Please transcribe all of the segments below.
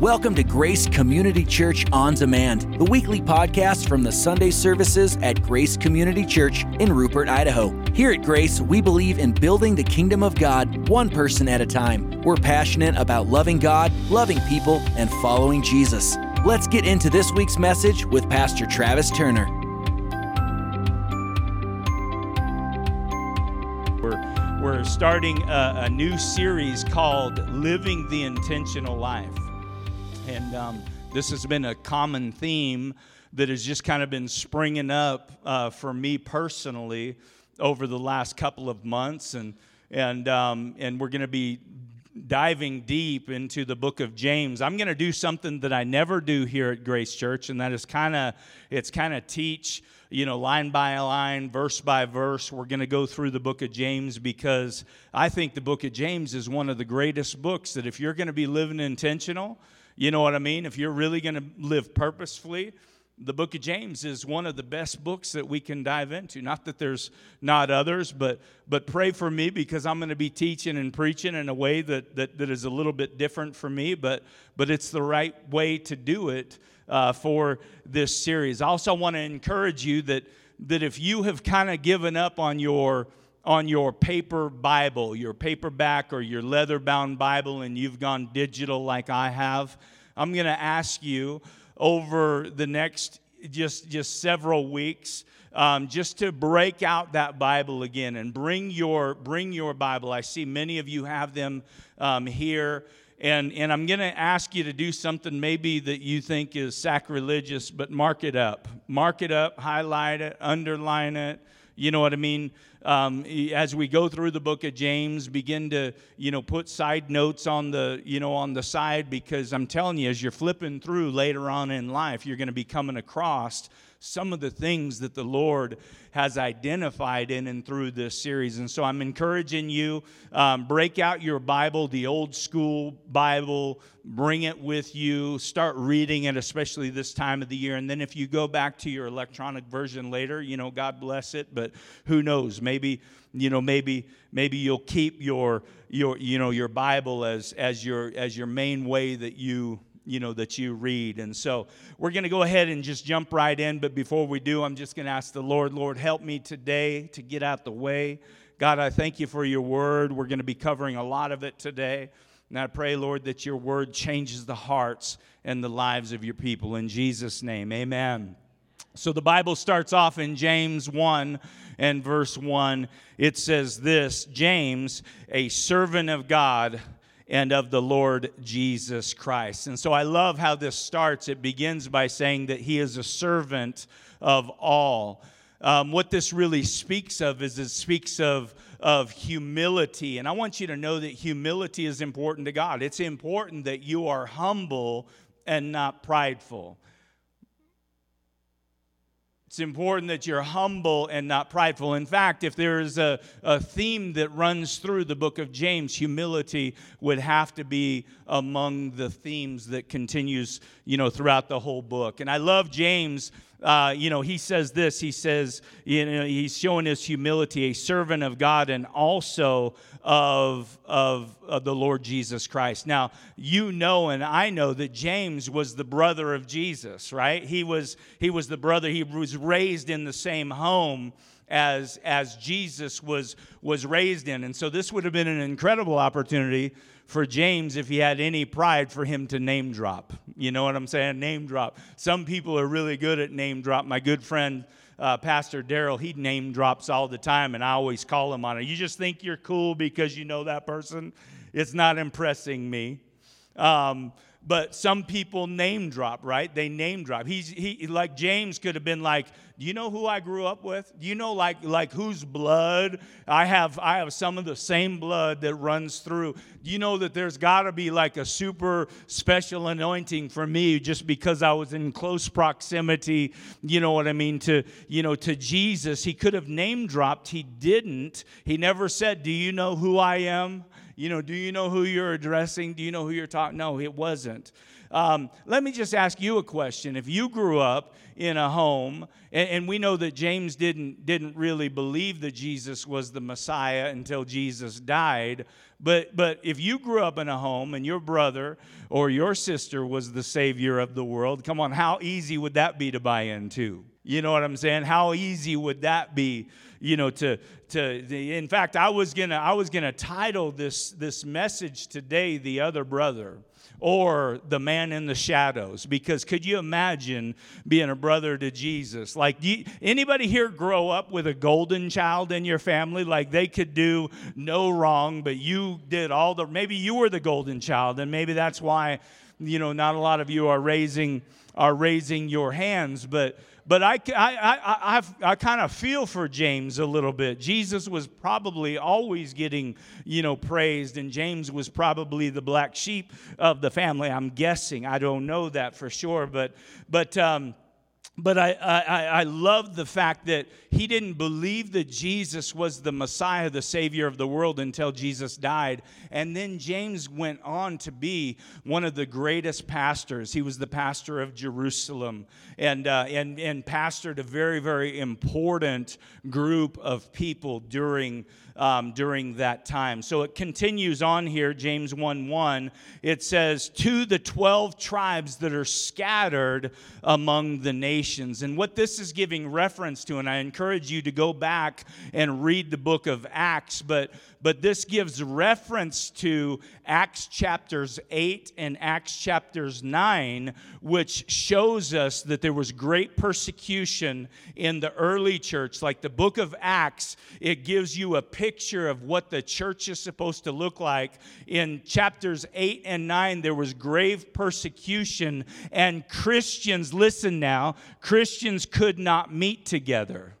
Welcome to Grace Community Church On Demand, the weekly podcast from the Sunday services at Grace Community Church in Rupert, Idaho. Here at Grace, we believe in building the kingdom of God one person at a time. We're passionate about loving God, loving people, and following Jesus. Let's get into this week's message with Pastor Travis Turner. We're, we're starting a, a new series called Living the Intentional Life. And um, this has been a common theme that has just kind of been springing up uh, for me personally over the last couple of months. And, and, um, and we're going to be diving deep into the book of James. I'm going to do something that I never do here at Grace Church, and that is kind of it's kind of teach, you know, line by line, verse by verse. We're going to go through the book of James because I think the book of James is one of the greatest books that if you're going to be living intentional, you know what I mean? If you're really going to live purposefully, the book of James is one of the best books that we can dive into. Not that there's not others, but but pray for me because I'm going to be teaching and preaching in a way that that, that is a little bit different for me, but but it's the right way to do it uh, for this series. I also want to encourage you that that if you have kind of given up on your on your paper Bible, your paperback or your leather bound Bible, and you've gone digital like I have, I'm going to ask you over the next just, just several weeks. Um, just to break out that Bible again and bring your bring your Bible. I see many of you have them um, here, and and I'm going to ask you to do something maybe that you think is sacrilegious, but mark it up, mark it up, highlight it, underline it. You know what I mean? Um, as we go through the book of James, begin to you know put side notes on the you know on the side because I'm telling you, as you're flipping through later on in life, you're going to be coming across some of the things that the Lord has identified in and through this series. And so I'm encouraging you, um, break out your Bible, the old school Bible, bring it with you, start reading it, especially this time of the year. And then if you go back to your electronic version later, you know, God bless it, but who knows? Maybe, you know, maybe maybe you'll keep your your you know your Bible as as your as your main way that you you know that you read. And so we're going to go ahead and just jump right in but before we do i'm just going to ask the lord lord help me today to get out the way. God i thank you for your word. We're going to be covering a lot of it today. And i pray lord that your word changes the hearts and the lives of your people. In jesus name amen. So the bible starts off in james 1 and verse 1 it says this james a servant of god and of the Lord Jesus Christ. And so I love how this starts. It begins by saying that he is a servant of all. Um, what this really speaks of is it speaks of, of humility. And I want you to know that humility is important to God. It's important that you are humble and not prideful. It's important that you're humble and not prideful. In fact, if there's a, a theme that runs through the book of James, humility would have to be among the themes that continues, you know, throughout the whole book. And I love James uh, you know, he says this. He says, you know, he's showing his humility, a servant of God and also of, of, of the Lord Jesus Christ. Now, you know, and I know that James was the brother of Jesus, right? He was, he was the brother, he was raised in the same home as, as Jesus was, was raised in. And so this would have been an incredible opportunity for James, if he had any pride, for him to name drop. You know what I'm saying? Name drop. Some people are really good at name drop. My good friend, uh, Pastor Daryl, he name drops all the time, and I always call him on it. You just think you're cool because you know that person. It's not impressing me. Um, but some people name drop, right? They name drop. He's he like James could have been like, "Do you know who I grew up with? Do you know like like whose blood I have? I have some of the same blood that runs through. Do you know that there's got to be like a super special anointing for me just because I was in close proximity? You know what I mean to you know to Jesus. He could have name dropped. He didn't. He never said, "Do you know who I am?" You know, do you know who you're addressing? Do you know who you're talking? No, it wasn't. Um, let me just ask you a question. If you grew up in a home, and, and, we know that James didn't, didn't really believe that Jesus was the Messiah until Jesus died, But, but if you grew up in a home and your brother or your sister was the savior of the world, come on, how easy would that be to buy into? You know what I'm saying? How easy would that be, you know, to to in fact, I was to I was to title this this message today the other brother or the man in the shadows. Because could you imagine being a brother to jesus? Like you, anybody here grow up with a golden child in your family? Like they could do no wrong but you did all the maybe you were the golden child and maybe that's why you know not a lot of you are raising are raising your hands but but I, I, I, I, kind of feel for James a little bit. Jesus was probably always getting, you know, praised, and James was probably the black sheep of the family. I'm guessing. I don't know that for sure, but, but, um, but I, I, I love the fact that he didn't believe that Jesus was the Messiah, the Savior of the world, until Jesus died. And then James went on to be one of the greatest pastors. He was the pastor of Jerusalem and, uh, and, and pastored a very, very important group of people during um, during that time. So it continues on here, James 1 1. It says, To the 12 tribes that are scattered among the nations. And what this is giving reference to, and I encourage you to go back and read the book of Acts, but but this gives reference to Acts chapters 8 and Acts chapters 9, which shows us that there was great persecution in the early church. Like the book of Acts, it gives you a picture of what the church is supposed to look like. In chapters 8 and 9, there was grave persecution, and Christians, listen now, Christians could not meet together.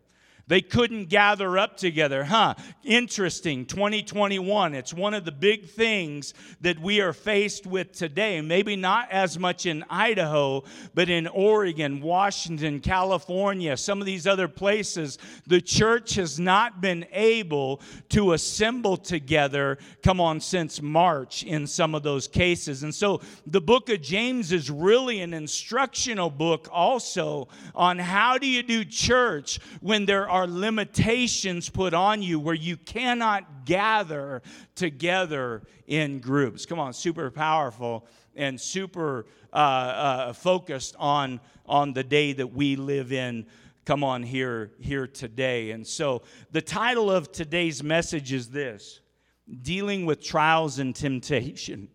They couldn't gather up together. Huh, interesting. 2021, it's one of the big things that we are faced with today. Maybe not as much in Idaho, but in Oregon, Washington, California, some of these other places, the church has not been able to assemble together, come on, since March in some of those cases. And so the book of James is really an instructional book also on how do you do church when there are are limitations put on you where you cannot gather together in groups. Come on, super powerful and super uh, uh, focused on, on the day that we live in. Come on here here today. And so the title of today's message is this dealing with trials and temptation.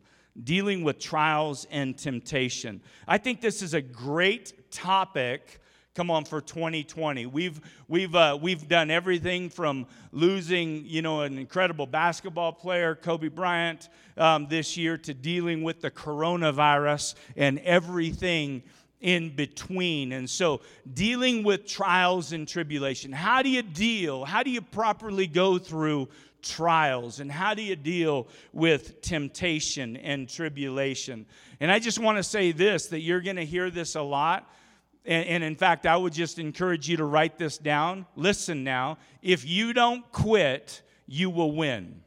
Dealing with trials and temptation. I think this is a great topic come on for 2020 we've we've uh, we've done everything from losing you know an incredible basketball player kobe bryant um, this year to dealing with the coronavirus and everything in between. And so dealing with trials and tribulation how do you deal how do you properly go through trials and how do you deal with temptation and tribulation? And i just want to say this that you're going to hear this a lot and, and, in fact, I would just encourage you to write this down. Listen now. If you don't quit, you will win.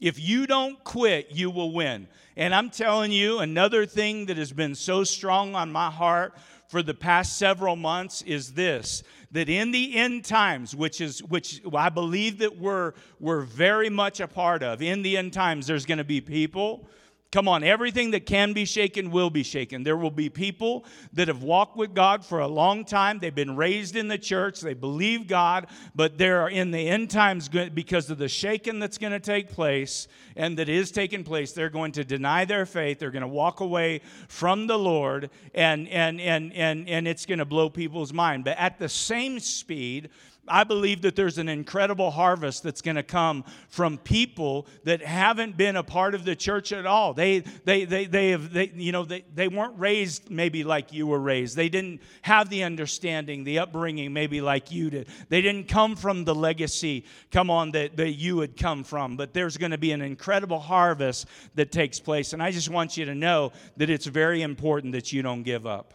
If you don't quit, you will win. And I'm telling you, another thing that has been so strong on my heart for the past several months is this that in the end times which is which i believe that we're we're very much a part of in the end times there's going to be people Come on, everything that can be shaken will be shaken. There will be people that have walked with God for a long time. They've been raised in the church. They believe God, but they're in the end times because of the shaking that's going to take place and that is taking place. They're going to deny their faith. They're going to walk away from the Lord, and, and, and, and, and it's going to blow people's mind. But at the same speed, I believe that there's an incredible harvest that's going to come from people that haven't been a part of the church at all. They, they, they, they have, they, you know, they, they weren't raised maybe like you were raised. They didn't have the understanding, the upbringing maybe like you did. They didn't come from the legacy, come on, that, that you had come from. But there's going to be an incredible harvest that takes place. And I just want you to know that it's very important that you don't give up.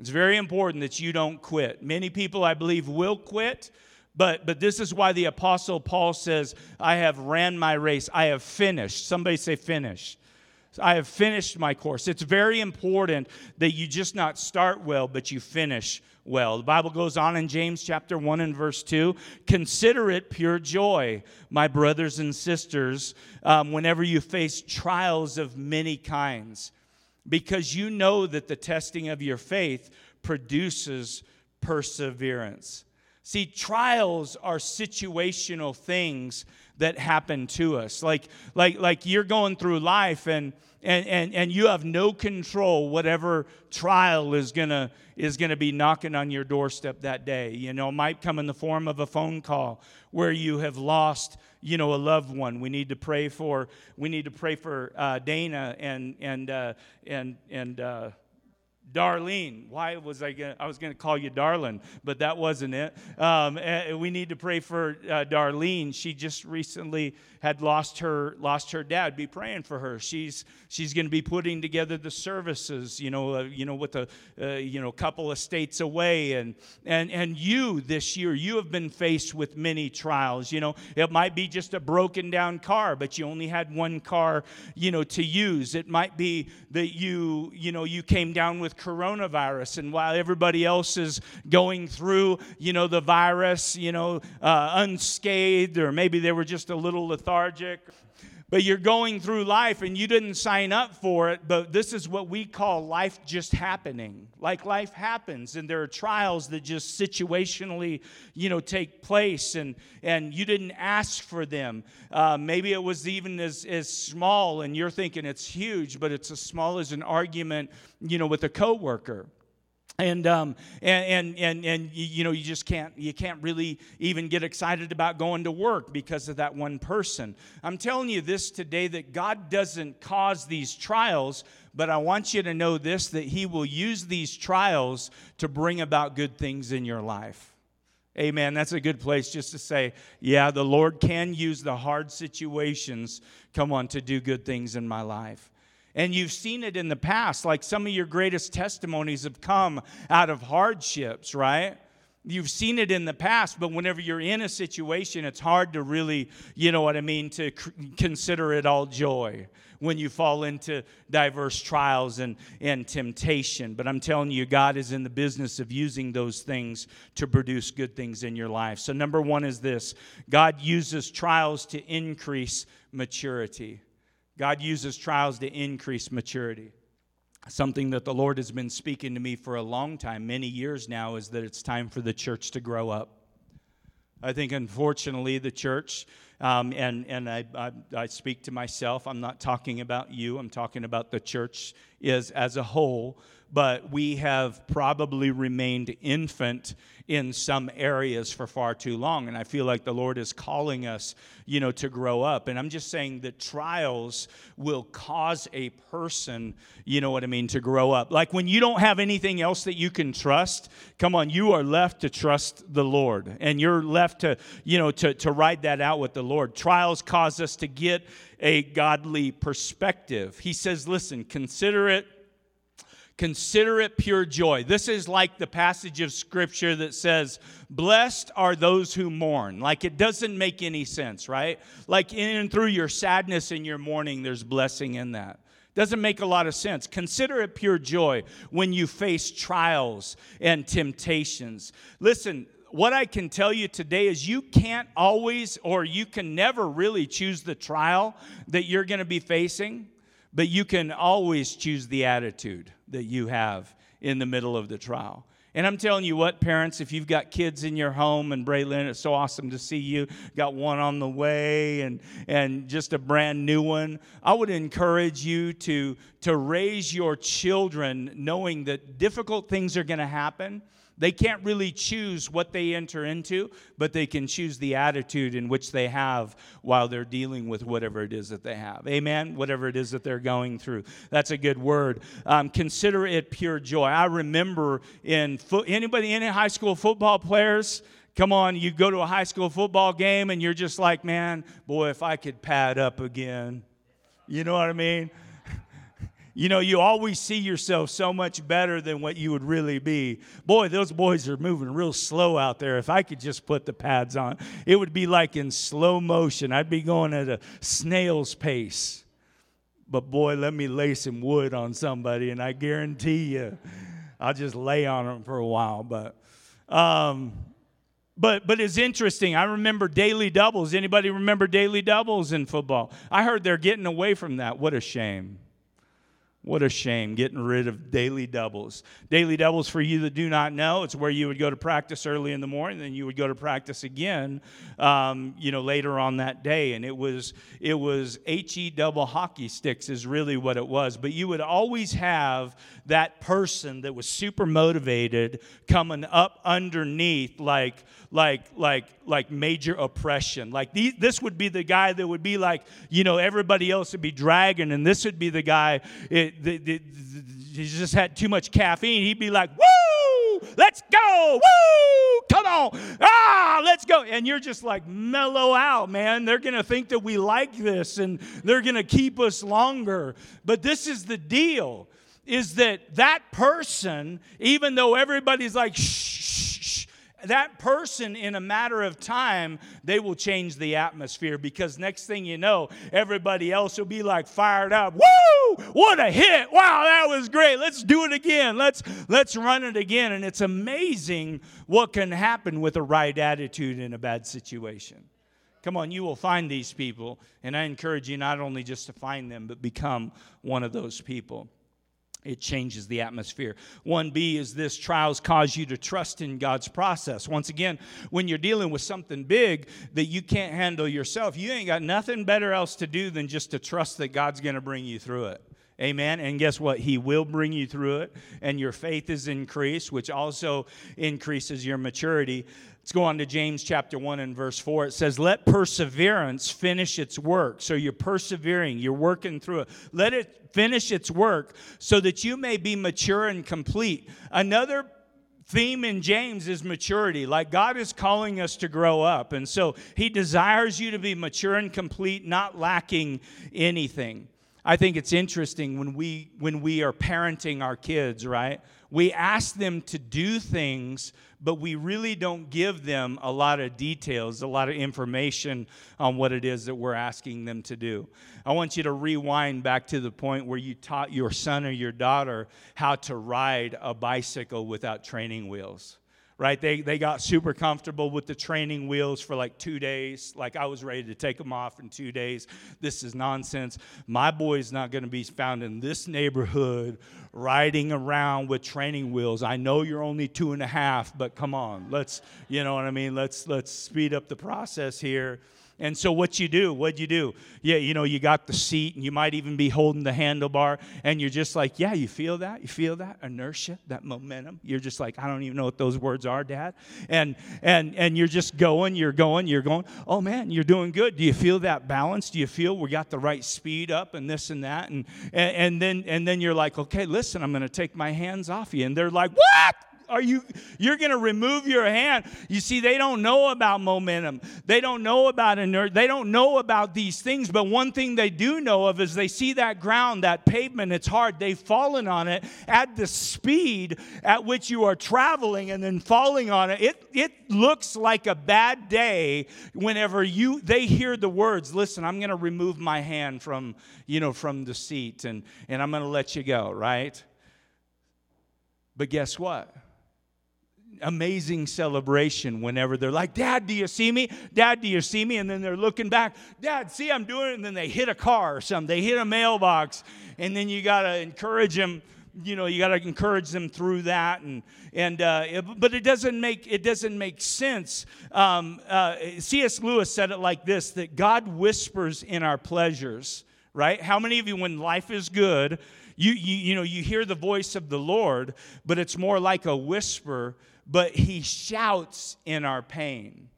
It's very important that you don't quit. Many people, I believe, will quit, but, but this is why the Apostle Paul says, I have ran my race, I have finished. Somebody say, finish. I have finished my course. It's very important that you just not start well, but you finish well. The Bible goes on in James chapter 1 and verse 2 Consider it pure joy, my brothers and sisters, um, whenever you face trials of many kinds, because you know that the testing of your faith produces perseverance. See, trials are situational things that happen to us. Like, like, like you're going through life and, and, and, and you have no control whatever trial is gonna is gonna be knocking on your doorstep that day. You know, it might come in the form of a phone call where you have lost you know a loved one. We need to pray for we need to pray for uh, Dana and and uh, and and uh, Darlene. Why was I going I was going to call you Darlin, but that wasn't it. Um, eh, we need to pray for uh, Darlene. She just recently had lost her lost her dad. Be praying for her. She's she's going to be putting together the services. You know, uh, you know, with a uh, you know couple of states away, and and and you this year you have been faced with many trials. You know, it might be just a broken down car, but you only had one car, you know, to use. It might be that you you know you came down with coronavirus, and while everybody else is going through you know the virus, you know, uh, unscathed, or maybe they were just a little lethargic lethargic, but you're going through life and you didn't sign up for it, but this is what we call life just happening. Like life happens and there are trials that just situationally, you know, take place and, and you didn't ask for them. Uh, maybe it was even as, as small and you're thinking it's huge, but it's as small as an argument, you know, with a coworker and um, and and and, and you know you just can't you can't really even get excited about going to work because of that one person. I'm telling you this today that god doesn't cause these trials but i want you to know this that he will use these trials to bring about good things in your life. Amen. That's a good place just to say yeah the lord can use the hard situations come on to do good things in my life and you've seen it in the past, like some of your greatest testimonies have come out of hardships, right? You've seen it in the past, but whenever you're in a situation, it's hard to really, you know what I mean, to consider it all joy when you fall into diverse trials and, and temptation. But I'm telling you, God is in the business of using those things to produce good things in your life. So, number one is this God uses trials to increase maturity. God uses trials to increase maturity. Something that the Lord has been speaking to me for a long time, many years now, is that it's time for the church to grow up. I think, unfortunately, the church, um, and, and I, I, I, speak to myself, I'm not talking about you, I'm talking about the church is as a whole, but we have probably remained infant in some areas for far too long. And I feel like the Lord is calling us, you know, to grow up. And I'm just saying that trials will cause a person, you know what I mean, to grow up. Like when you don't have anything else that you can trust, come on, you are left to trust the Lord. And you're left to, you know, to, to ride that out with the Lord. Trials cause us to get a godly perspective. He says, listen, consider it Consider it pure joy. This is like the passage of scripture that says, Blessed are those who mourn. Like it doesn't make any sense, right? Like in and through your sadness and your mourning, there's blessing in that. Doesn't make a lot of sense. Consider it pure joy when you face trials and temptations. Listen, what I can tell you today is you can't always or you can never really choose the trial that you're going to be facing, but you can always choose the attitude that you have in the middle of the trial. And I'm telling you what, parents, if you've got kids in your home, and Braylon, it's so awesome to see you. Got one on the way and, and just a brand new one. I would encourage you to, to raise your children knowing that difficult things are going to happen they can't really choose what they enter into, but they can choose the attitude in which they have while they're dealing with whatever it is that they have. Amen? Whatever it is that they're going through. That's a good word. Um, consider it pure joy. I remember in fo- anybody, any high school football players, come on, you go to a high school football game and you're just like, man, boy, if I could pad up again. You know what I mean? You know, you always see yourself so much better than what you would really be. Boy, those boys are moving real slow out there. If I could just put the pads on, it would be like in slow motion. I'd be going at a snail's pace. But boy, let me lay some wood on somebody, and I guarantee you, I'll just lay on them for a while. But, um, but, but it's interesting. I remember daily doubles. Anybody remember daily doubles in football? I heard they're getting away from that. What a shame. What a shame getting rid of daily doubles. Daily doubles, for you that do not know, it's where you would go to practice early in the morning, then you would go to practice again, um, you know, later on that day. And it was it was he double hockey sticks is really what it was. But you would always have that person that was super motivated coming up underneath, like like like like major oppression. Like this would be the guy that would be like, you know, everybody else would be dragging, and this would be the guy. It, the, the, the, he just had too much caffeine. He'd be like, "Woo, let's go! Woo, come on! Ah, let's go!" And you're just like, mellow out, man. They're gonna think that we like this, and they're gonna keep us longer. But this is the deal: is that that person, even though everybody's like, shh that person in a matter of time they will change the atmosphere because next thing you know everybody else will be like fired up. Woo! What a hit! Wow that was great. Let's do it again. Let's let's run it again. And it's amazing what can happen with a right attitude in a bad situation. Come on you will find these people. And i encourage you not only just to find them but become one of those people it changes the atmosphere. 1B is this trials cause you to trust in God's process. Once again, when you're dealing with something big that you can't handle yourself, you ain't got nothing better else to do than just to trust that God's going to bring you through it. Amen. And guess what? He will bring you through it, and your faith is increased, which also increases your maturity. Let's go on to James chapter 1 and verse 4. It says, Let perseverance finish its work. So you're persevering, you're working through it. Let it finish its work so that you may be mature and complete. Another theme in James is maturity. Like God is calling us to grow up. And so he desires you to be mature and complete, not lacking anything. I think it's interesting when we when we are parenting our kids, right? We ask them to do things, but we really don't give them a lot of details, a lot of information on what it is that we're asking them to do. I want you to rewind back to the point where you taught your son or your daughter how to ride a bicycle without training wheels right? They, they got super comfortable with the training wheels for like two days. Like I was ready to take them off in two days. This is nonsense. My boy's not going to be found in this neighborhood riding around with training wheels. I know you're only two and a half, but come on, let's, you know what I mean? Let's let's speed up the process here and so what you do, what you do? Yeah, you know, you got the seat and you might even be holding the handlebar and you're just like, yeah, you feel that? You feel that inertia, that momentum? You're just like, I don't even know what those words are, dad. And and and you're just going, you're going, you're going, "Oh man, you're doing good. Do you feel that balance? Do you feel we got the right speed up and this and that?" And and, and then and then you're like, "Okay, listen, I'm going to take my hands off you." And they're like, "What?" Are you you're going to remove your hand. You see they don't know about momentum. They don't know about inert they don't know about these things but one thing they do know of is they see that ground that pavement it's hard. They've fallen on it at the speed at which you are traveling and then falling on it. It it looks like a bad day whenever you they hear the words listen i'm going to remove my hand from you know from the seat and and i'm going to let you go right? But guess what amazing celebration whenever they're like, Dad, do you see me? Dad, do you see me? And then they're looking back, Dad, see, I'm doing it. And then they hit a car or something, they hit a mailbox. And then you got to encourage them you know you got to encourage them through that and and uh, it, but it doesn't make it doesn't make sense um, uh, cs lewis said it like this that god whispers in our pleasures right how many of you when life is good you, you you know you hear the voice of the lord but it's more like a whisper but he shouts in our pain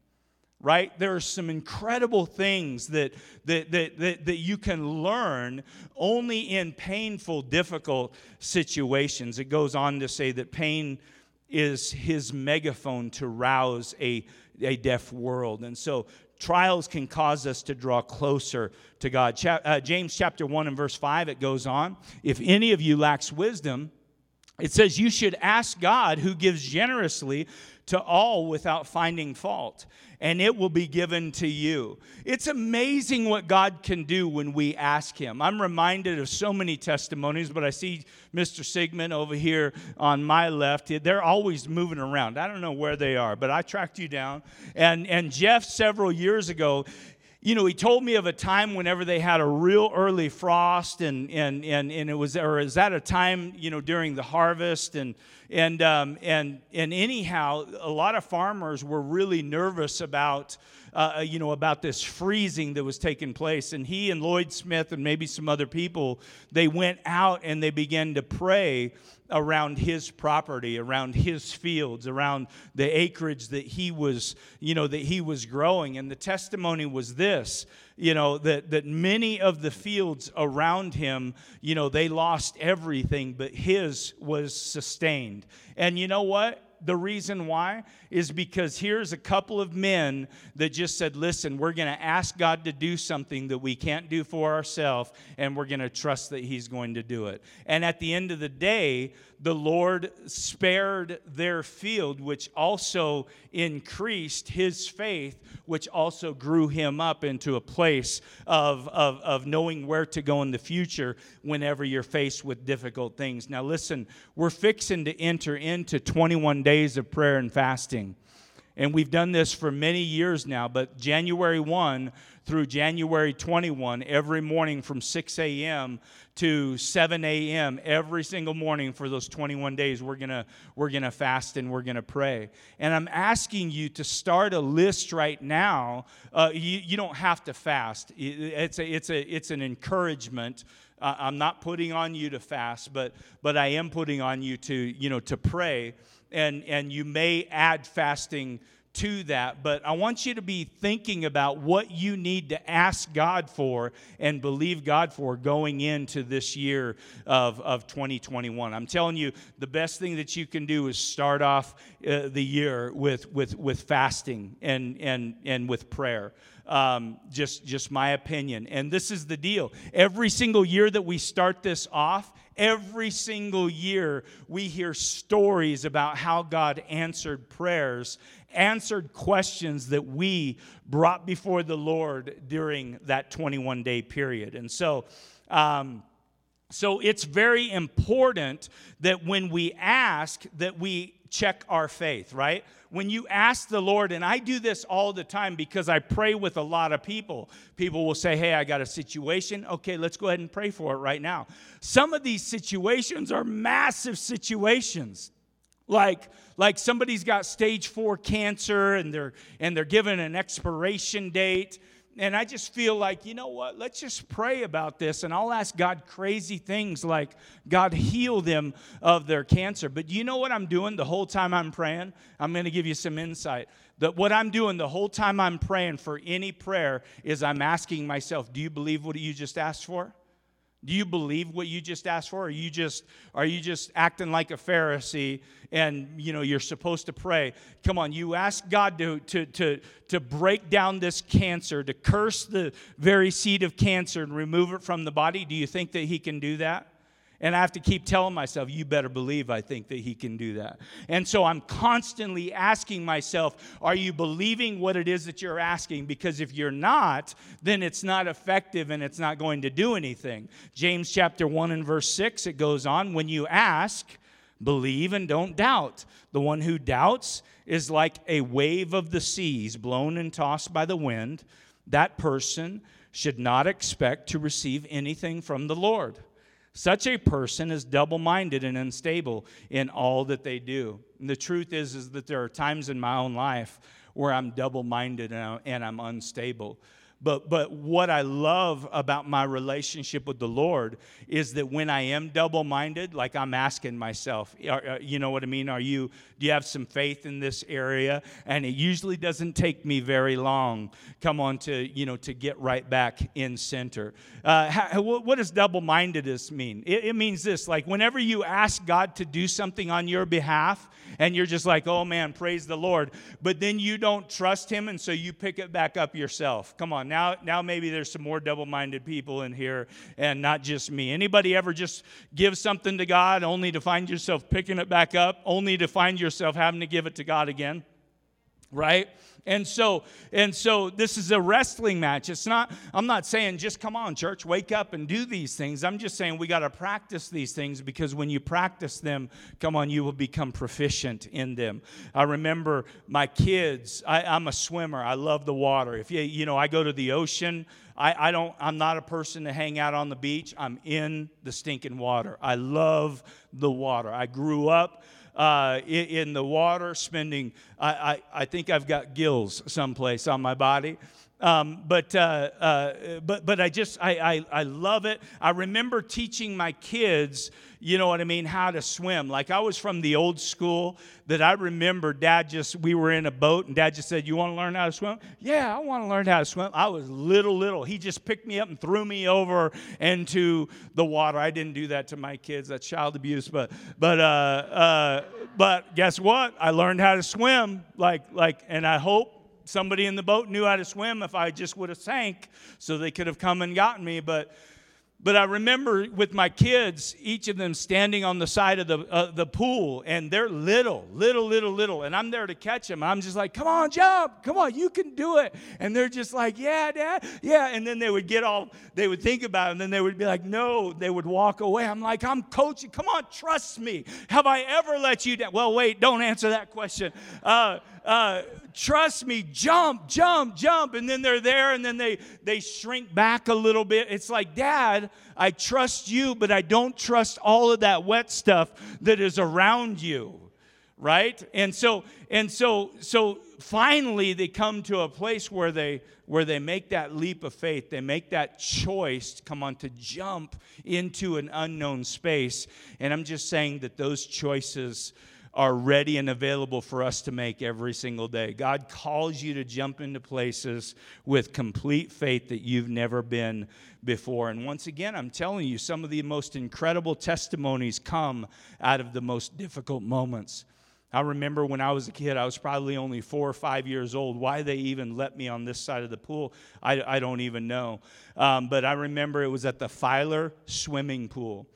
right? There are some incredible things that, that, that, that, that you can learn only in painful difficult situations. It goes on to say that pain is his megaphone to rouse a, a deaf world. And so trials can cause us to draw closer to god. Uh, james chapter 1 and verse 5 it goes on if any of you lacks wisdom It says, You should ask God who gives generously to all without finding fault, and it will be given to you. It's amazing what God can do when we ask Him. I'm reminded of so many testimonies, but I see Mr. Sigmund over here on my left. They're always moving around. I don't know where they are, but I tracked you down. And, and Jeff, several years ago, you know, he told me of a time whenever they had a real early frost, and and and, and it was, or is that a time, you know, during the harvest, and and um, and and anyhow, a lot of farmers were really nervous about. Uh, you know about this freezing that was taking place and he and lloyd smith and maybe some other people they went out and they began to pray around his property, around his fields, around the acreage that he was, you know, that he was growing. And the testimony was this, you know, that, that many of the fields around him, you know, they lost everything, but his was sustained. And you know what? the reason why is because here's a couple of men that just said, listen, we're going to ask God to do something that we can't do for ourselves, and we're going to trust that He's going to do it. And at the end of the day, the Lord spared their field, which also increased his faith, which also grew him up into a place of, of, of knowing where to go in the future whenever you're faced with difficult things. Now, listen, we're fixing to enter into 21 days of prayer and fasting. And we've done this for many years now, but January 1 through January 21, every morning from 6 a.m. to 7 a.m., every single morning for those 21 days, we're gonna, we're gonna fast and we're to pray. And I'm asking you to start a list right now. Uh, you, you don't have to fast, it's, a, it's, a, it's an encouragement. I'm not putting on you to fast, but, but I am putting on you to, you know, to pray and, and you may add fasting to that, but I want you to be thinking about what you need to ask God for and believe God for going into this year of, of 2021. I'm telling you, the best thing that you can do is start off uh, the year with, with, with fasting and, and, and with prayer. Um, just, just my opinion. And this is the deal. Every single year that we start this off, every single year we hear stories about how God answered prayers, answered questions that we brought before the Lord during that 21 day period. And so, um, so it's very important that when we ask that we check our faith, right? When you ask the Lord, and I do this all the time because I pray with a lot of people. People will say, Hey, I got a situation. Okay, let's go ahead and pray for it right now. Some of these situations are massive situations. Like, like somebody's got stage four cancer and they're and they're given an expiration date and I just feel like, you know what? Let's just pray about this. And I'll ask God crazy things like, God, heal them of their cancer. But you know what I'm doing the whole time I'm praying? I'm going to give you some insight. That what I'm doing the whole time I'm praying for any prayer is I'm asking myself, do you believe what you just asked for? Do you believe what you just asked for? Or are you just are you just acting like a Pharisee and you know you're supposed to pray? Come on, you ask God to to to to break down this cancer, to curse the very seed of cancer and remove it from the body. Do you think that he can do that? And I have to keep telling myself, you better believe I think that he can do that. And so I'm constantly asking myself, are you believing what it is that you're asking? Because if you're not, then it's not effective and it's not going to do anything. James chapter 1 and verse 6, it goes on, when you ask, believe and don't doubt. The one who doubts is like a wave of the seas blown and tossed by the wind. That person should not expect to receive anything from the Lord. Such a person is double minded and unstable in all that they do. And the truth is, is that there are times in my own life where I'm double minded and I'm unstable. But, but what I love about my relationship with the Lord is that when I am double minded, like I'm asking myself, are, uh, you know what I mean? Are you, do you have some faith in this area? And it usually doesn't take me very long, come on, to, you know, to get right back in center. Uh, how, what does double mindedness mean? It, it means this like whenever you ask God to do something on your behalf, and you're just like, oh man, praise the Lord, but then you don't trust Him, and so you pick it back up yourself. Come on Now, now maybe there's some more double-minded people in here and not just me. Anybody ever just give something to God only to find yourself picking it back up, only to find yourself having to give it to God again? Right? And so, and so this is a wrestling match. It's not, I'm not saying just come on, church, wake up and do these things. I'm just saying we got to practice these things because when you practice them, come on, you will become proficient in them. I remember my kids, I, am a swimmer. I love the water. If you, you know, I go to the ocean, I, I don't, I'm not a person to hang out on the beach. I'm in the stinking water. I love the water. I grew up uh, in, the water, spending, I, I, I think I've got gills someplace on my body. Um, but, uh, uh, but, but I just, I, I, I love it. I remember teaching my kids, you know what I mean, how to swim. Like I was from the old school that I remember dad just, we were in a boat and dad just said, You want to learn how to swim? Yeah, I want to learn how to swim. I was little, little. He just picked me up and threw me over into the water. I didn't do that to my kids. That's child abuse. But, but, uh, uh, but guess what? I learned how to swim. Like, like, and I hope somebody in the boat knew how to swim if I just would have sank, so they could have come and gotten me. But but I remember with my kids, each of them standing on the side of the, uh, the pool, and they're little, little, little, little. And I'm there to catch them. I'm just like, come on, jump. Come on, you can do it. And they're just like, yeah, dad. Yeah. And then they would get all, they would think about it, and then they would be like, no. They would walk away. I'm like, I'm coaching. Come on, trust me. Have I ever let you down? Well, wait, don't answer that question. Uh, uh, trust me, jump, jump, jump. And then they're there and then they, they shrink back a little bit. It's like, Dad, I trust you, but I don't trust all of that wet stuff that is around you. Right? And so, and so, so finally they come to a place where they where they make that leap of faith. They make that choice, come on, to jump into an unknown space. And I'm just saying that those choices are ready and available for us to make every single day. God calls you to jump into places with complete faith that you've never been before. And once again, I'm telling you, some of the most incredible testimonies come out of the most difficult moments. I remember when I was a kid, I was probably only four or five years old. Why they even let me on this side of the pool, I, I don't even know. Um, but I remember it was at the Filer swimming pool.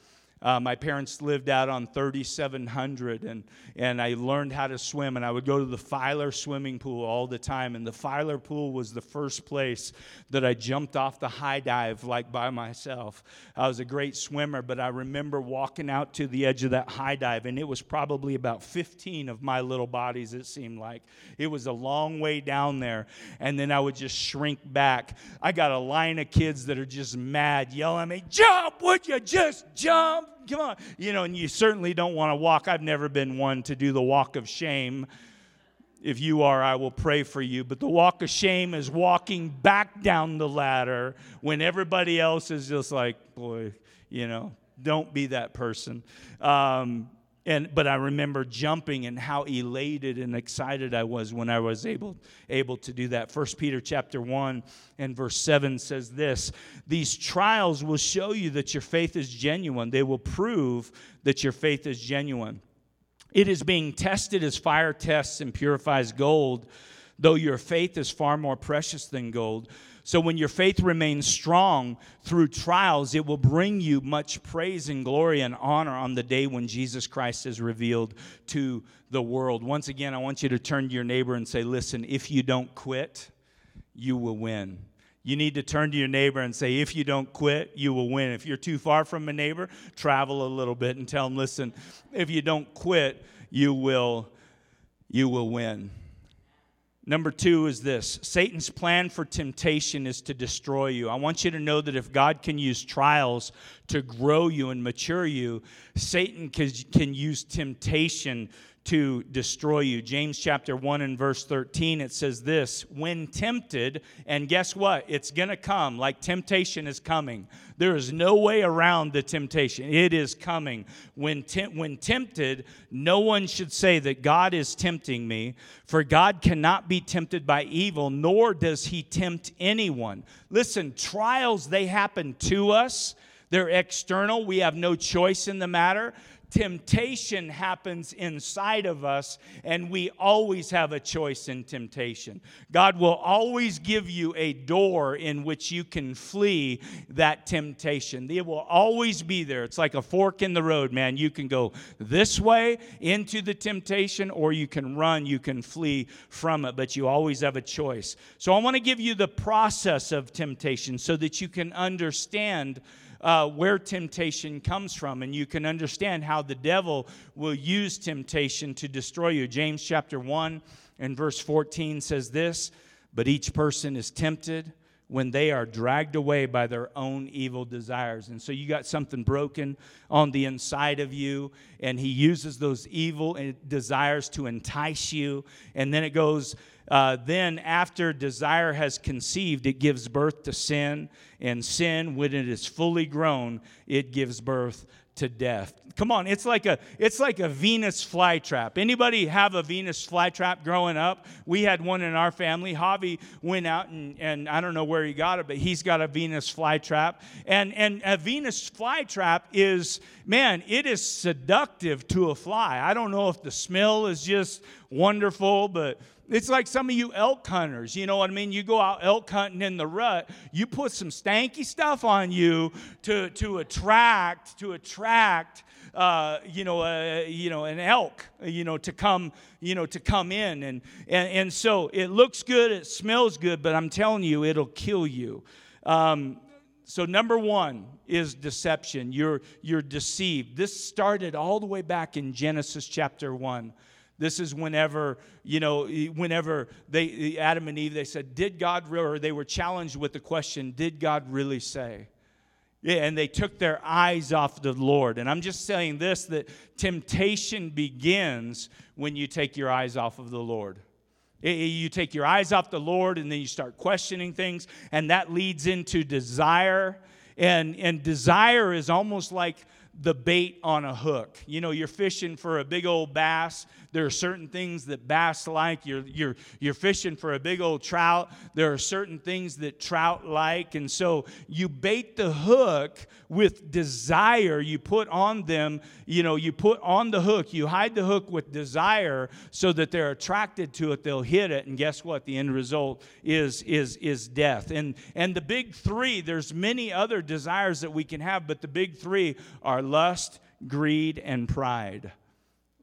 Uh, my parents lived out on 3700, and, and I learned how to swim. And I would go to the Filer swimming pool all the time. And the Filer pool was the first place that I jumped off the high dive like by myself. I was a great swimmer, but I remember walking out to the edge of that high dive, and it was probably about 15 of my little bodies, it seemed like. It was a long way down there. And then I would just shrink back. I got a line of kids that are just mad, yelling at me, Jump! Would you just jump? Come on. You know, and you certainly don't want to walk. I've never been one to do the walk of shame. If you are, I will pray for you. But the walk of shame is walking back down the ladder when everybody else is just like, boy, you know, don't be that person. Um, and but I remember jumping and how elated and excited I was when I was able able to do that. First Peter chapter 1 and verse 7 says this, these trials will show you that your faith is genuine. They will prove that your faith is genuine. It is being tested as fire tests and purifies gold, though your faith is far more precious than gold. So when your faith remains strong through trials, it will bring you much praise and glory and honor on the day when Jesus Christ is revealed to the world. Once again, I want you to turn to your neighbor and say, Listen, if you don't quit, you will win. You need to turn to your neighbor and say, if you don't quit, you will win. If you're too far from a neighbor, travel a little bit and tell them, listen, if you don't quit, you will, you will win. Number two is this Satan's plan for temptation is to destroy you. I want you to know that if God can use trials to grow you and mature you, Satan can, can use temptation to destroy you. James chapter 1 and verse 13, it says this When tempted, and guess what? It's going to come, like temptation is coming. There is no way around the temptation, it is coming. When, te- when tempted, no one should say that God is tempting me, for God cannot be tempted by evil, nor does he tempt anyone. Listen, trials, they happen to us. They're external. We have no choice in the matter. Temptation happens inside of us, and we always have a choice in temptation. God will always give you a door in which you can flee that temptation. It will always be there. It's like a fork in the road, man. You can go this way into the temptation, or you can run, you can flee from it, but you always have a choice. So I want to give you the process of temptation so that you can understand uh, where temptation comes from, and you can understand how the devil will use temptation to destroy you. James chapter 1 and verse 14 says this But each person is tempted when they are dragged away by their own evil desires. And so you got something broken on the inside of you, and he uses those evil desires to entice you. And then it goes, uh, then after desire has conceived, it gives birth to sin. And sin, when it is fully grown, it gives birth to death. Come on, it's like a it's like a Venus flytrap. Anybody have a Venus flytrap growing up? We had one in our family. Javi went out and, and I don't know where he got it, but he's got a Venus flytrap. And and a Venus flytrap is man, it is seductive to a fly. I don't know if the smell is just wonderful, but it's like some of you elk hunters, you know what I mean? You go out elk hunting in the rut, you put some stanky stuff on you to, to attract, to attract uh, you know, uh, you know, an elk, you know, to come, you know, to come in, and, and and so it looks good, it smells good, but I'm telling you, it'll kill you. Um, so number one is deception. You're you're deceived. This started all the way back in Genesis chapter one. This is whenever, you know, whenever they, Adam and Eve, they said, Did God, really, or they were challenged with the question, Did God really say? Yeah, and they took their eyes off the Lord. And I'm just saying this that temptation begins when you take your eyes off of the Lord. You take your eyes off the Lord and then you start questioning things, and that leads into desire. And, and desire is almost like the bait on a hook. You know, you're fishing for a big old bass. There are certain things that bass like. You're, you're, you're fishing for a big old trout. There are certain things that trout like. And so you bait the hook with desire. You put on them, you know, you put on the hook, you hide the hook with desire so that they're attracted to it, they'll hit it. And guess what? The end result is, is, is death. And, and the big three, there's many other desires that we can have, but the big three are lust, greed, and pride.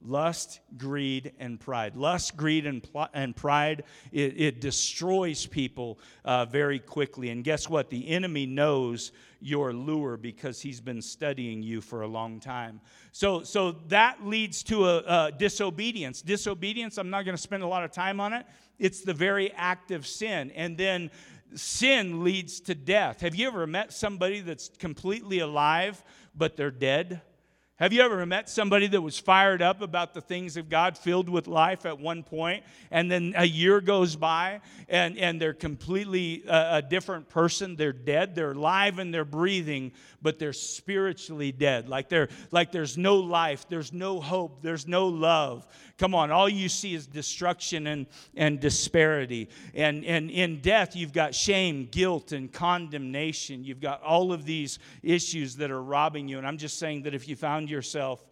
Lust, greed, and pride. Lust, greed, and, pl- and pride, it, it destroys people uh, very quickly. And guess what? The enemy knows your lure because he's been studying you for a long time. So, so that leads to a, a disobedience. Disobedience, I'm not going to spend a lot of time on it. It's the very act of sin. And then sin leads to death. Have you ever met somebody that's completely alive, but they're dead? Have you ever met somebody that was fired up about the things of God, filled with life at one point, and then a year goes by and, and they're completely a, a different person? They're dead. They're alive and they're breathing, but they're spiritually dead. Like, they're, like there's no life, there's no hope, there's no love. Come on, all you see is destruction and, and disparity. And, and in death, you've got shame, guilt, and condemnation. You've got all of these issues that are robbing you. And I'm just saying that if you found yourself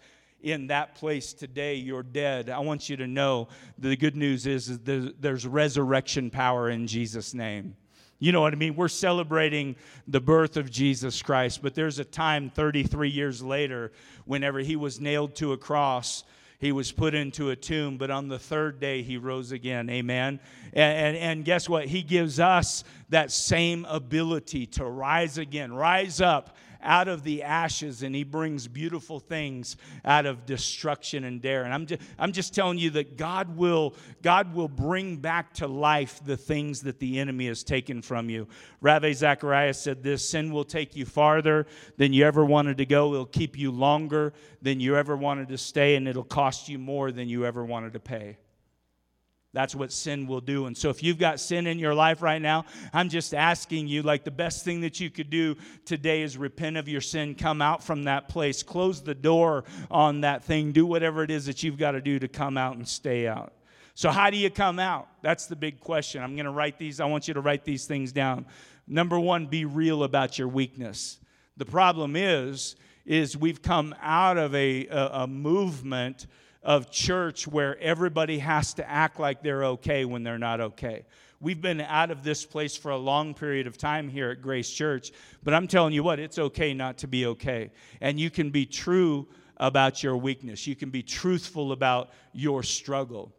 in that place today, you're dead. I want you to know the good news is, is there's resurrection power in Jesus' name. You know what I mean? We're celebrating the birth of Jesus Christ, but there's a time 33 years later, whenever he was nailed to a cross, he was put into a tomb, but on the third day he rose again. Amen. And, and, and, guess what? He gives us that same ability to rise again, rise up out of the ashes and he brings beautiful things out of destruction and dare. And I'm just, I'm just telling you that God will, God will bring back to life the things that the enemy has taken from you. Ravi Zacharias said this sin will take you farther than you ever wanted to go. It'll keep you longer than you ever wanted to stay, and it'll cost you more than you ever wanted to pay. That's what sin will do. And so, if you've got sin in your life right now, I'm just asking you like, the best thing that you could do today is repent of your sin, come out from that place, close the door on that thing, do whatever it is that you've got to do to come out and stay out. So, how do you come out? That's the big question. I'm going to write these, I want you to write these things down. Number one, be real about your weakness. The problem is, is we've come out of a, a, a movement of church where everybody has to act like they're okay when they're not okay. We've been out of this place for a long period of time here at Grace Church, but I'm telling you what, it's okay not to be okay. And you can be true about your weakness, you can be truthful about your struggle.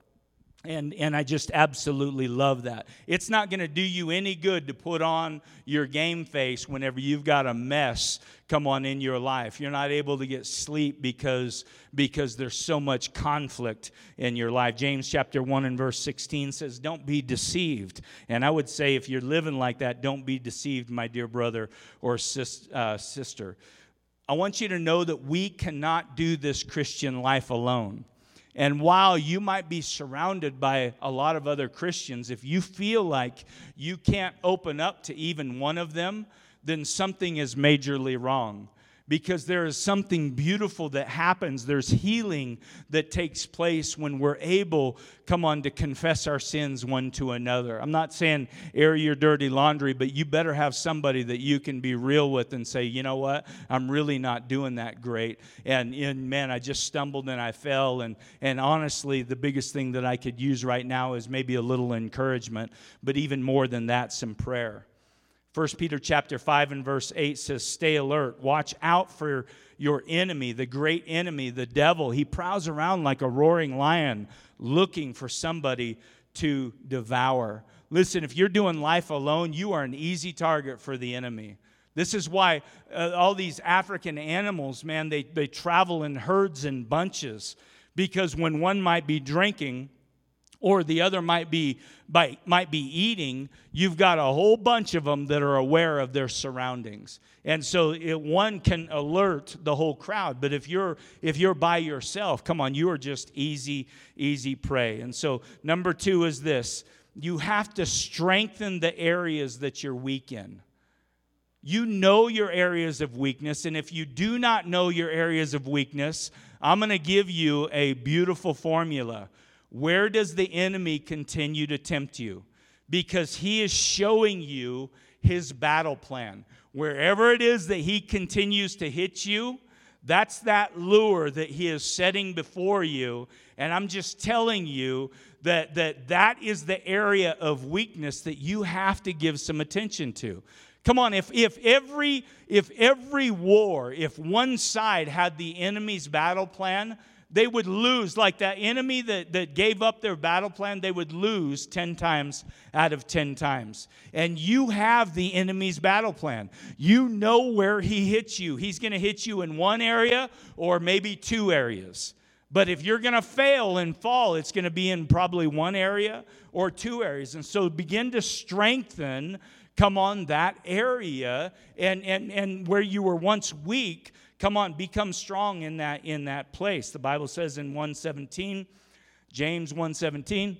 And, and I just absolutely love that. It's not going to do you any good to put on your game face whenever you've got a mess come on in your life. You're not able to get sleep because, because there's so much conflict in your life. James chapter 1 and verse 16 says, Don't be deceived. And I would say, if you're living like that, don't be deceived, my dear brother or sis, uh, sister. I want you to know that we cannot do this Christian life alone. And while you might be surrounded by a lot of other Christians, if you feel like you can't open up to even one of them, then something is majorly wrong because there is something beautiful that happens. There's healing that takes place when we're able, come on, to confess our sins one to another. I'm not saying air your dirty laundry, but you better have somebody that you can be real with and say, you know what, I'm really not doing that great. And, and man, I just stumbled and I fell. And, and honestly, the biggest thing that I could use right now is maybe a little encouragement, but even more than that, some prayer. 1 Peter chapter 5 and verse 8 says, Stay alert, watch out for your enemy, the great enemy, the devil. He prowls around like a roaring lion looking for somebody to devour. Listen, if you're doing life alone, you are an easy target for the enemy. This is why uh, all these African animals, man, they, they travel in herds and bunches because when one might be drinking, or the other might be might be eating you've got a whole bunch of them that are aware of their surroundings. And so it, one can alert the whole crowd but if you're if you're by yourself come on you are just easy easy prey. And so number two is this. You have to strengthen the areas that you're weak in. You know your areas of weakness and if you do not know your areas of weakness i'm going to give you a beautiful formula where does the enemy continue to tempt you? Because he is showing you his battle plan. Wherever it is that he continues to hit you, that's that lure that he is setting before you. And I'm just telling you that that, that is the area of weakness that you have to give some attention to. Come on, if, if every if every war, if one side had the enemy's battle plan, they would lose, like that enemy that, that gave up their battle plan, they would lose 10 times out of 10 times. And you have the enemy's battle plan. You know where he hits you. He's going to hit you in one area or maybe two areas. But if you're going to fail and fall, it's going to be in probably one area or two areas. And so begin to strengthen, come on, that area and, and, and where you were once weak Come on, become strong in that in that place. The Bible says in 117, James 117,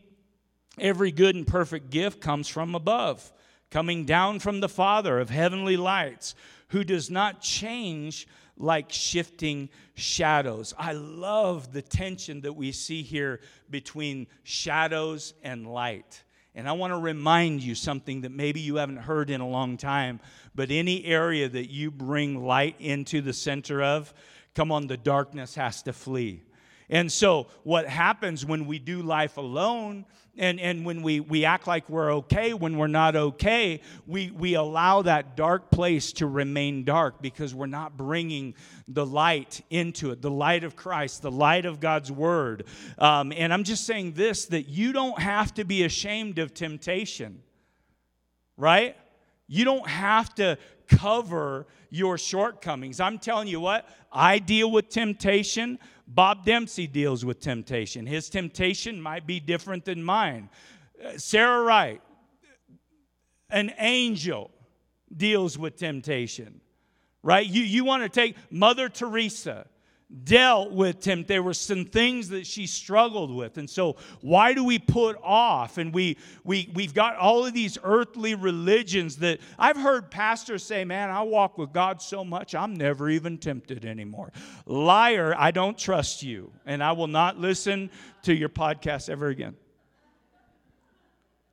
every good and perfect gift comes from above, coming down from the Father of heavenly lights, who does not change like shifting shadows. I love the tension that we see here between shadows and light. And I want to remind you something that maybe you haven't heard in a long time, but any area that you bring light into the center of, come on, the darkness has to flee. And so, what happens when we do life alone and, and when we, we act like we're okay when we're not okay, we, we allow that dark place to remain dark because we're not bringing the light into it the light of Christ, the light of God's Word. Um, and I'm just saying this that you don't have to be ashamed of temptation, right? You don't have to cover your shortcomings. I'm telling you what, I deal with temptation. Bob Dempsey deals with temptation. His temptation might be different than mine. Uh, Sarah Wright, an angel, deals with temptation, right? You, you want to take Mother Teresa dealt with temptation. There were some things that she struggled with. And so why do we put off? And we we we've got all of these earthly religions that I've heard pastors say, man, I walk with God so much, I'm never even tempted anymore. Liar, I don't trust you, and I will not listen to your podcast ever again.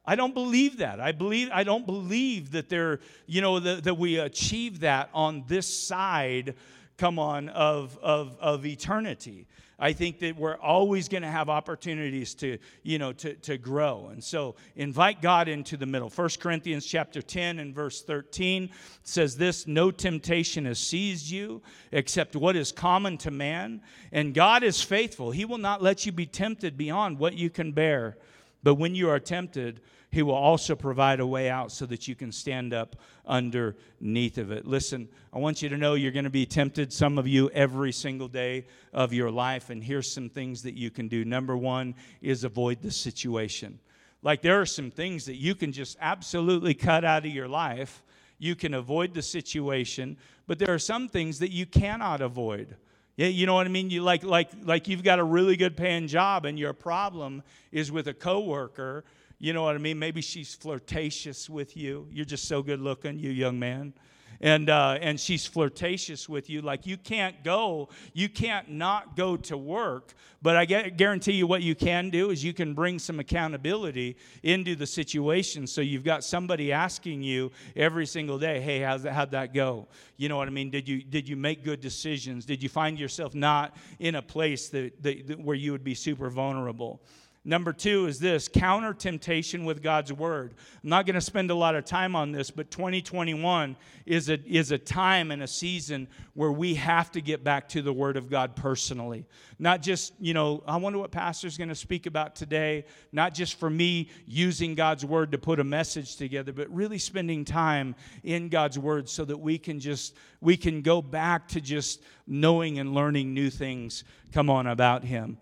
I don't believe that. I believe I don't believe that there, you know, that, that we achieve that on this side come on, of, of, of eternity. I think that we're always going to have opportunities to, you know, to, to grow. And so invite God into the middle. 1 Corinthians chapter 10 and verse 13 says this, no temptation has seized you except what is common to man. And God is faithful. He will not let you be tempted beyond what you can bear. But when you are tempted, he will also provide a way out so that you can stand up underneath of it. Listen, I want you to know you're going to be tempted, some of you, every single day of your life. And here's some things that you can do. Number one is avoid the situation. Like there are some things that you can just absolutely cut out of your life. You can avoid the situation, but there are some things that you cannot avoid. Yeah, you know what I mean? You like like like you've got a really good paying job and your problem is with a coworker you know what I mean? Maybe she's flirtatious with you. You're just so good looking, you young man. And, uh, and she's flirtatious with you. Like you can't go, you can't not go to work. But I guarantee you, what you can do is you can bring some accountability into the situation. So you've got somebody asking you every single day, "Hey, how's that, how'd that go? You know what I mean? Did you did you make good decisions? Did you find yourself not in a place that, that, that where you would be super vulnerable?" Number two is this counter temptation with God's word. I'm not going to spend a lot of time on this, but 2021 is a, is a time and a season where we have to get back to the word of God personally. Not just, you know, I wonder what pastor's going to speak about today, not just for me using God's word to put a message together, but really spending time in God's word so that we can just, we can go back to just knowing and learning new things, come on, about Him.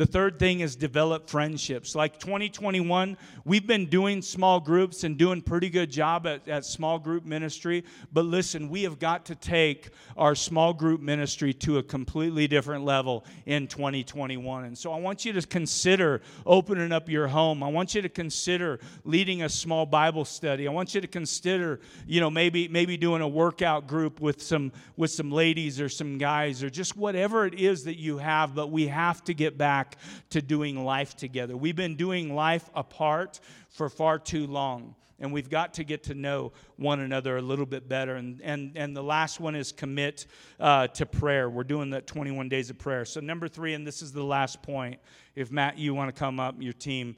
The third thing is develop friendships. Like 2021, we've been doing small groups and doing pretty good job at, at small group ministry. But listen, we have got to take our small group ministry to a completely different level in 2021. And so I want you to consider opening up your home. I want you to consider leading a small Bible study. I want you to consider, you know, maybe maybe doing a workout group with some with some ladies or some guys or just whatever it is that you have, but we have to get back back to doing life together. We've been doing life apart for far too long and we've got to get to know one another a little bit better. And, and, and the last one is commit uh, to prayer. We're doing that 21 days of prayer. So, number three, and this is the last point. If Matt, you want to come up, your team.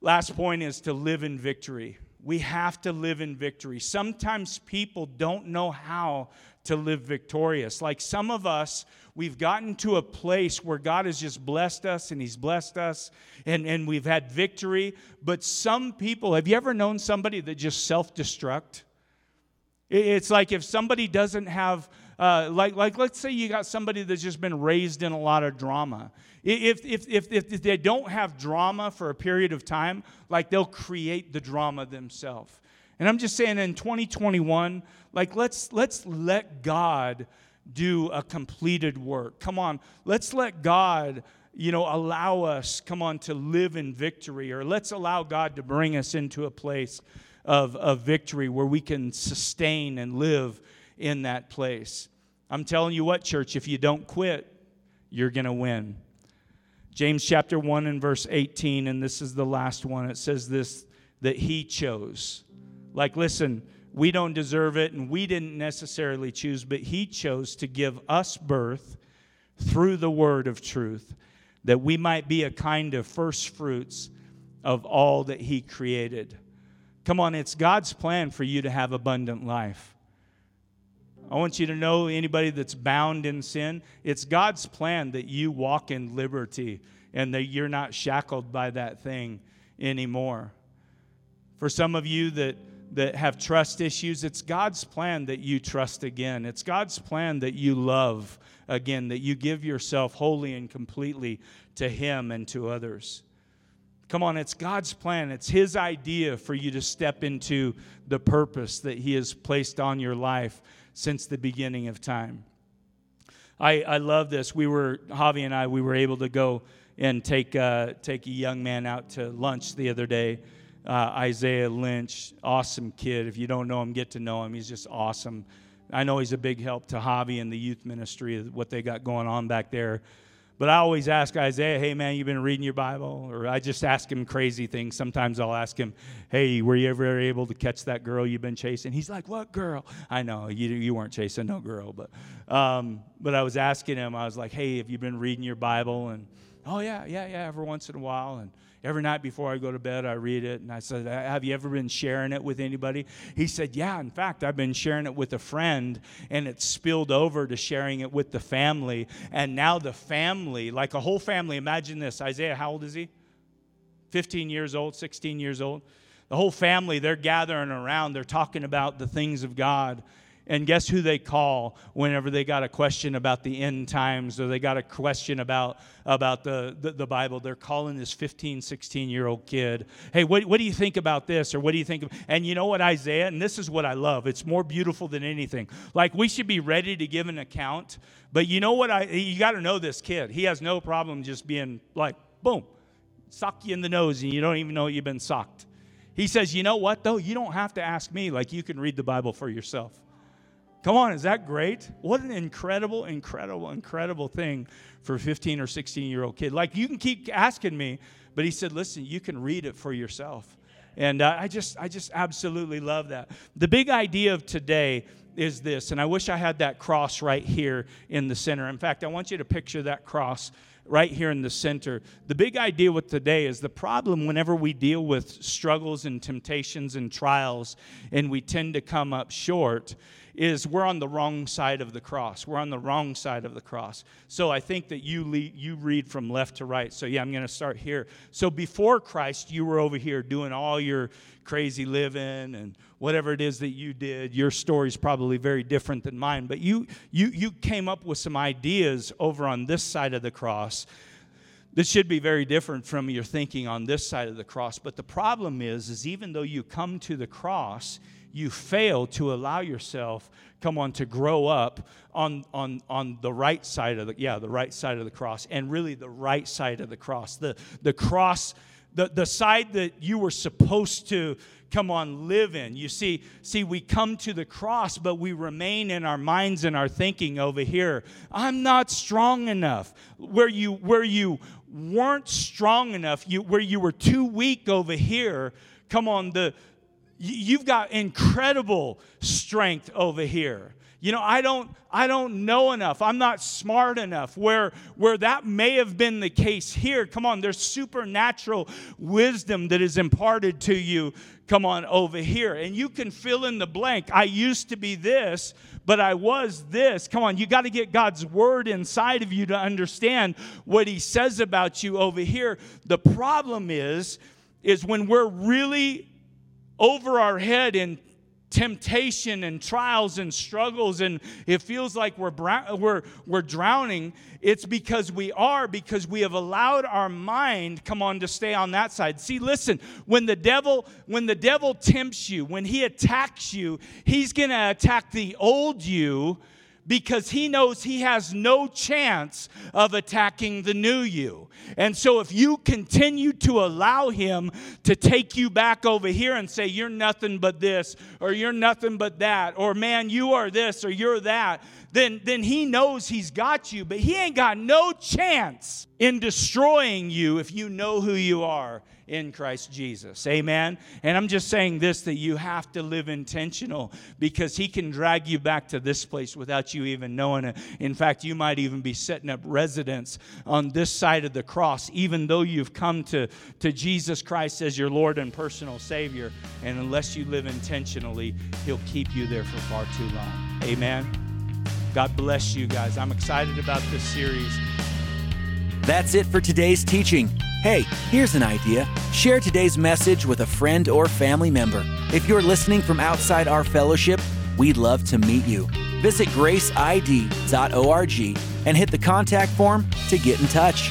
Last point is to live in victory. We have to live in victory. Sometimes people don't know how to live victorious. Like some of us, we've gotten to a place where God has just blessed us and He's blessed us and, and we've had victory. But some people, have you ever known somebody that just self destruct? It's like if somebody doesn't have, uh, like, like let's say you got somebody that's just been raised in a lot of drama. If, if, if, if they don't have drama for a period of time, like they'll create the drama themselves. And I'm just saying in 2021, like let's let's let God do a completed work. Come on, let's let God, you know, allow us, come on, to live in victory, or let's allow God to bring us into a place of, of victory where we can sustain and live in that place. I'm telling you what, church, if you don't quit, you're going to win. James chapter 1 and verse 18, and this is the last one. It says this that he chose. Like, listen, we don't deserve it and we didn't necessarily choose, but He chose to give us birth through the word of truth that we might be a kind of first fruits of all that He created. Come on, it's God's plan for you to have abundant life. I want you to know anybody that's bound in sin, it's God's plan that you walk in liberty and that you're not shackled by that thing anymore. For some of you that that have trust issues, it's God's plan that you trust again. It's God's plan that you love again, that you give yourself wholly and completely to Him and to others. Come on, it's God's plan. It's His idea for you to step into the purpose that He has placed on your life since the beginning of time. I, I love this. We were, Javi and I, we were able to go and take, uh, take a young man out to lunch the other day uh, Isaiah Lynch, awesome kid. If you don't know him, get to know him. He's just awesome. I know he's a big help to Javi and the youth ministry, what they got going on back there. But I always ask Isaiah, hey man, you've been reading your Bible? Or I just ask him crazy things. Sometimes I'll ask him, hey, were you ever able to catch that girl you've been chasing? He's like, what girl? I know, you, you weren't chasing no girl. But, um, but I was asking him, I was like, hey, have you been reading your Bible? And, oh yeah, yeah, yeah, every once in a while. And every night before I go to bed, I read it. And I said, Have you ever been sharing it with anybody? He said, Yeah, in fact, I've been sharing it with a friend, and it spilled over to sharing it with the family. And now the family, like a whole family, imagine this Isaiah, how old is he? 15 years old, 16 years old. The whole family, they're gathering around, they're talking about the things of God. And guess who they call whenever they got a question about the end times or they got a question about, about the, the, the Bible? They're calling this 15, 16 year old kid, hey, what, what do you think about this? Or what do you think of? And you know what, Isaiah? And this is what I love. It's more beautiful than anything. Like, we should be ready to give an account. But you know what? I, you got to know this kid. He has no problem just being like, boom, sock you in the nose and you don't even know you've been socked. He says, you know what, though? You don't have to ask me. Like, you can read the Bible for yourself. Come on, is that great? What an incredible, incredible, incredible thing for a 15 or 16 year old kid. Like, you can keep asking me, but he said, listen, you can read it for yourself. And uh, I just, I just absolutely love that. The big idea of today is this, and I wish I had that cross right here in the center. In fact, I want you to picture that cross right here in the center. The big idea with today is the problem whenever we deal with struggles and temptations and trials and we tend to come up short is we're on the wrong side of the cross. We're on the wrong side of the cross. So I think that you lead, you read from left to right. So yeah, I'm going to start here. So before Christ, you were over here doing all your crazy living and whatever it is that you did. Your story is probably very different than mine, but you you you came up with some ideas over on this side of the cross this should be very different from your thinking on this side of the cross but the problem is is even though you come to the cross you fail to allow yourself come on to grow up on on on the right side of the yeah the right side of the cross and really the right side of the cross. The the cross the, the side that you were supposed to come on live in. You see see we come to the cross but we remain in our minds and our thinking over here. I'm not strong enough. Where you where you weren't strong enough you where you were too weak over here come on the You've got incredible strength over here. You know, I don't I don't know enough. I'm not smart enough. Where where that may have been the case here, come on, there's supernatural wisdom that is imparted to you. Come on over here. And you can fill in the blank. I used to be this, but I was this. Come on, you got to get God's word inside of you to understand what he says about you over here. The problem is is when we're really over our head in temptation and trials and struggles and it feels like we're, we're, we're drowning. It's because we are because we have allowed our mind come on to stay on that side. See listen when the devil when the devil tempts you when he attacks you he's going to attack the old you because he knows he has no chance of attacking the new you. And so, if you continue to allow him to take you back over here and say, You're nothing but this, or you're nothing but that, or man, you are this, or you're that, then, then he knows he's got you, but he ain't got no chance in destroying you if you know who you are in Christ Jesus. Amen. And I'm just saying this that you have to live intentional because He can drag you back to this place without you even knowing it. In fact, you might even be setting up residence on this side of the cross, even though you've come to, to Jesus Christ as your Lord and personal Savior. And unless you live intentionally, He'll keep you there for far too long. Amen. God bless you guys. I'm excited about this series. That's it for today's teaching. Hey, here's an idea. Share today's message with a friend or family member. If you're listening from outside our fellowship, we'd love to meet you. Visit graceid.org and hit the contact form to get in touch.